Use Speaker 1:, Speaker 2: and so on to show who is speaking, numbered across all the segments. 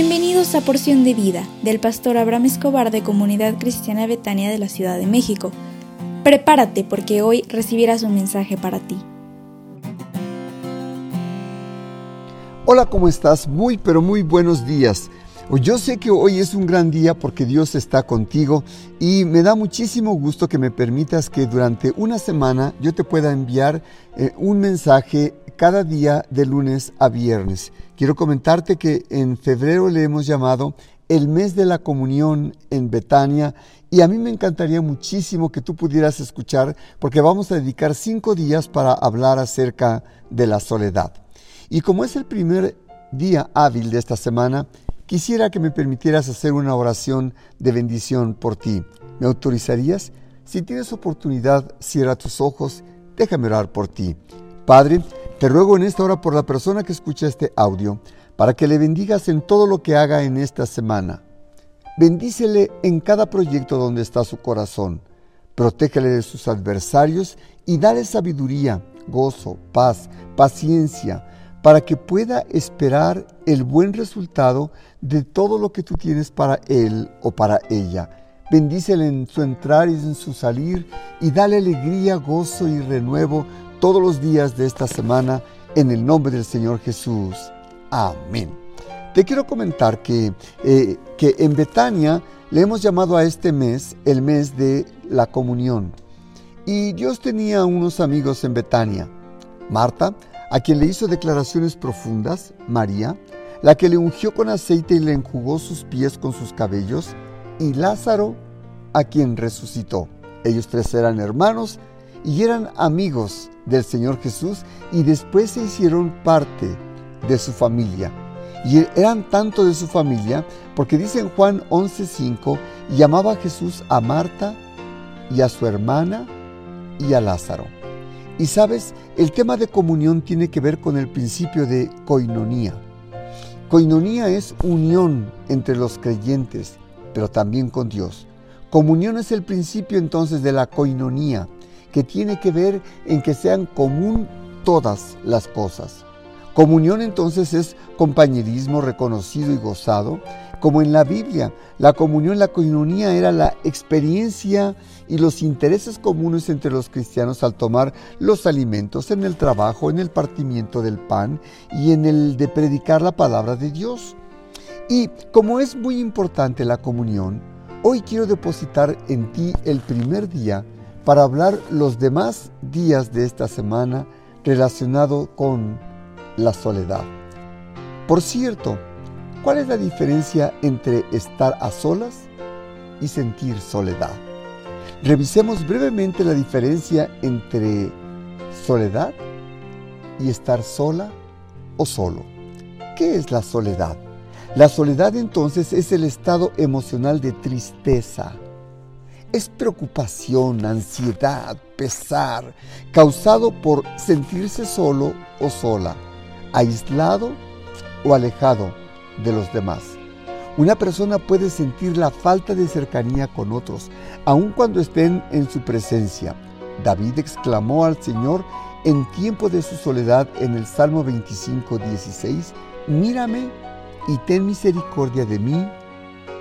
Speaker 1: Bienvenidos a Porción de Vida del pastor Abraham Escobar de Comunidad Cristiana Betania de la Ciudad de México. Prepárate porque hoy recibirás un mensaje para ti.
Speaker 2: Hola, ¿cómo estás? Muy, pero muy buenos días. Yo sé que hoy es un gran día porque Dios está contigo y me da muchísimo gusto que me permitas que durante una semana yo te pueda enviar eh, un mensaje cada día de lunes a viernes. Quiero comentarte que en febrero le hemos llamado el mes de la comunión en Betania y a mí me encantaría muchísimo que tú pudieras escuchar porque vamos a dedicar cinco días para hablar acerca de la soledad. Y como es el primer día hábil de esta semana, quisiera que me permitieras hacer una oración de bendición por ti. ¿Me autorizarías? Si tienes oportunidad, cierra tus ojos, déjame orar por ti. Padre, te ruego en esta hora por la persona que escucha este audio, para que le bendigas en todo lo que haga en esta semana. Bendícele en cada proyecto donde está su corazón. Protégele de sus adversarios y dale sabiduría, gozo, paz, paciencia, para que pueda esperar el buen resultado de todo lo que tú tienes para él o para ella. Bendícele en su entrar y en su salir y dale alegría, gozo y renuevo todos los días de esta semana en el nombre del Señor Jesús. Amén. Te quiero comentar que, eh, que en Betania le hemos llamado a este mes el mes de la comunión. Y Dios tenía unos amigos en Betania. Marta, a quien le hizo declaraciones profundas, María, la que le ungió con aceite y le enjugó sus pies con sus cabellos, y Lázaro, a quien resucitó. Ellos tres eran hermanos y eran amigos del Señor Jesús y después se hicieron parte de su familia. Y eran tanto de su familia porque dice en Juan 11:5, llamaba Jesús a Marta y a su hermana y a Lázaro. Y sabes, el tema de comunión tiene que ver con el principio de coinonía. Coinonía es unión entre los creyentes, pero también con Dios. Comunión es el principio entonces de la coinonía, que tiene que ver en que sean común todas las cosas. Comunión entonces es compañerismo reconocido y gozado, como en la Biblia. La comunión, la coinonía era la experiencia y los intereses comunes entre los cristianos al tomar los alimentos en el trabajo, en el partimiento del pan y en el de predicar la palabra de Dios. Y como es muy importante la comunión, hoy quiero depositar en ti el primer día para hablar los demás días de esta semana relacionado con la soledad. Por cierto, ¿cuál es la diferencia entre estar a solas y sentir soledad? Revisemos brevemente la diferencia entre soledad y estar sola o solo. ¿Qué es la soledad? La soledad entonces es el estado emocional de tristeza, es preocupación, ansiedad, pesar, causado por sentirse solo o sola, aislado o alejado de los demás. Una persona puede sentir la falta de cercanía con otros, aun cuando estén en su presencia. David exclamó al Señor en tiempo de su soledad en el Salmo 25, 16, mírame y ten misericordia de mí,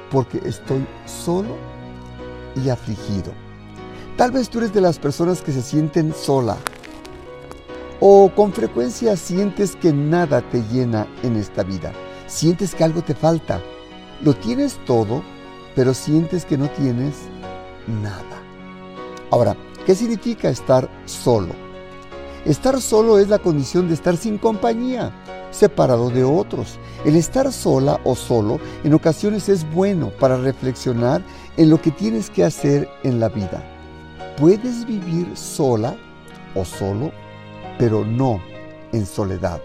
Speaker 2: porque estoy solo y afligido. Tal vez tú eres de las personas que se sienten sola o con frecuencia sientes que nada te llena en esta vida. Sientes que algo te falta. Lo tienes todo, pero sientes que no tienes nada. Ahora, ¿qué significa estar solo? Estar solo es la condición de estar sin compañía, separado de otros. El estar sola o solo en ocasiones es bueno para reflexionar en lo que tienes que hacer en la vida. Puedes vivir sola o solo, pero no en soledad.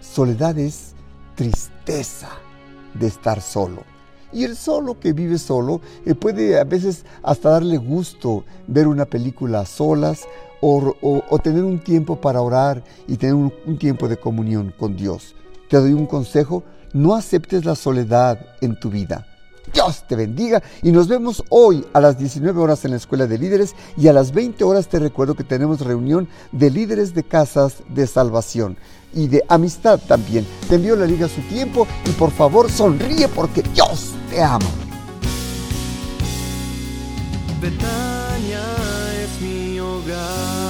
Speaker 2: Soledad es tristeza de estar solo. Y el solo que vive solo eh, puede a veces hasta darle gusto ver una película a solas o, tener un tiempo para orar y tener un tiempo de comunión con Dios. Te doy un consejo, no aceptes la soledad en tu vida. Dios te bendiga y nos vemos hoy a las 19 horas en la Escuela de Líderes y a las 20 horas te recuerdo que tenemos reunión de líderes de casas de salvación y de amistad también. Te envío la liga a su tiempo y por favor sonríe porque Dios te amo. Betania es mi hogar.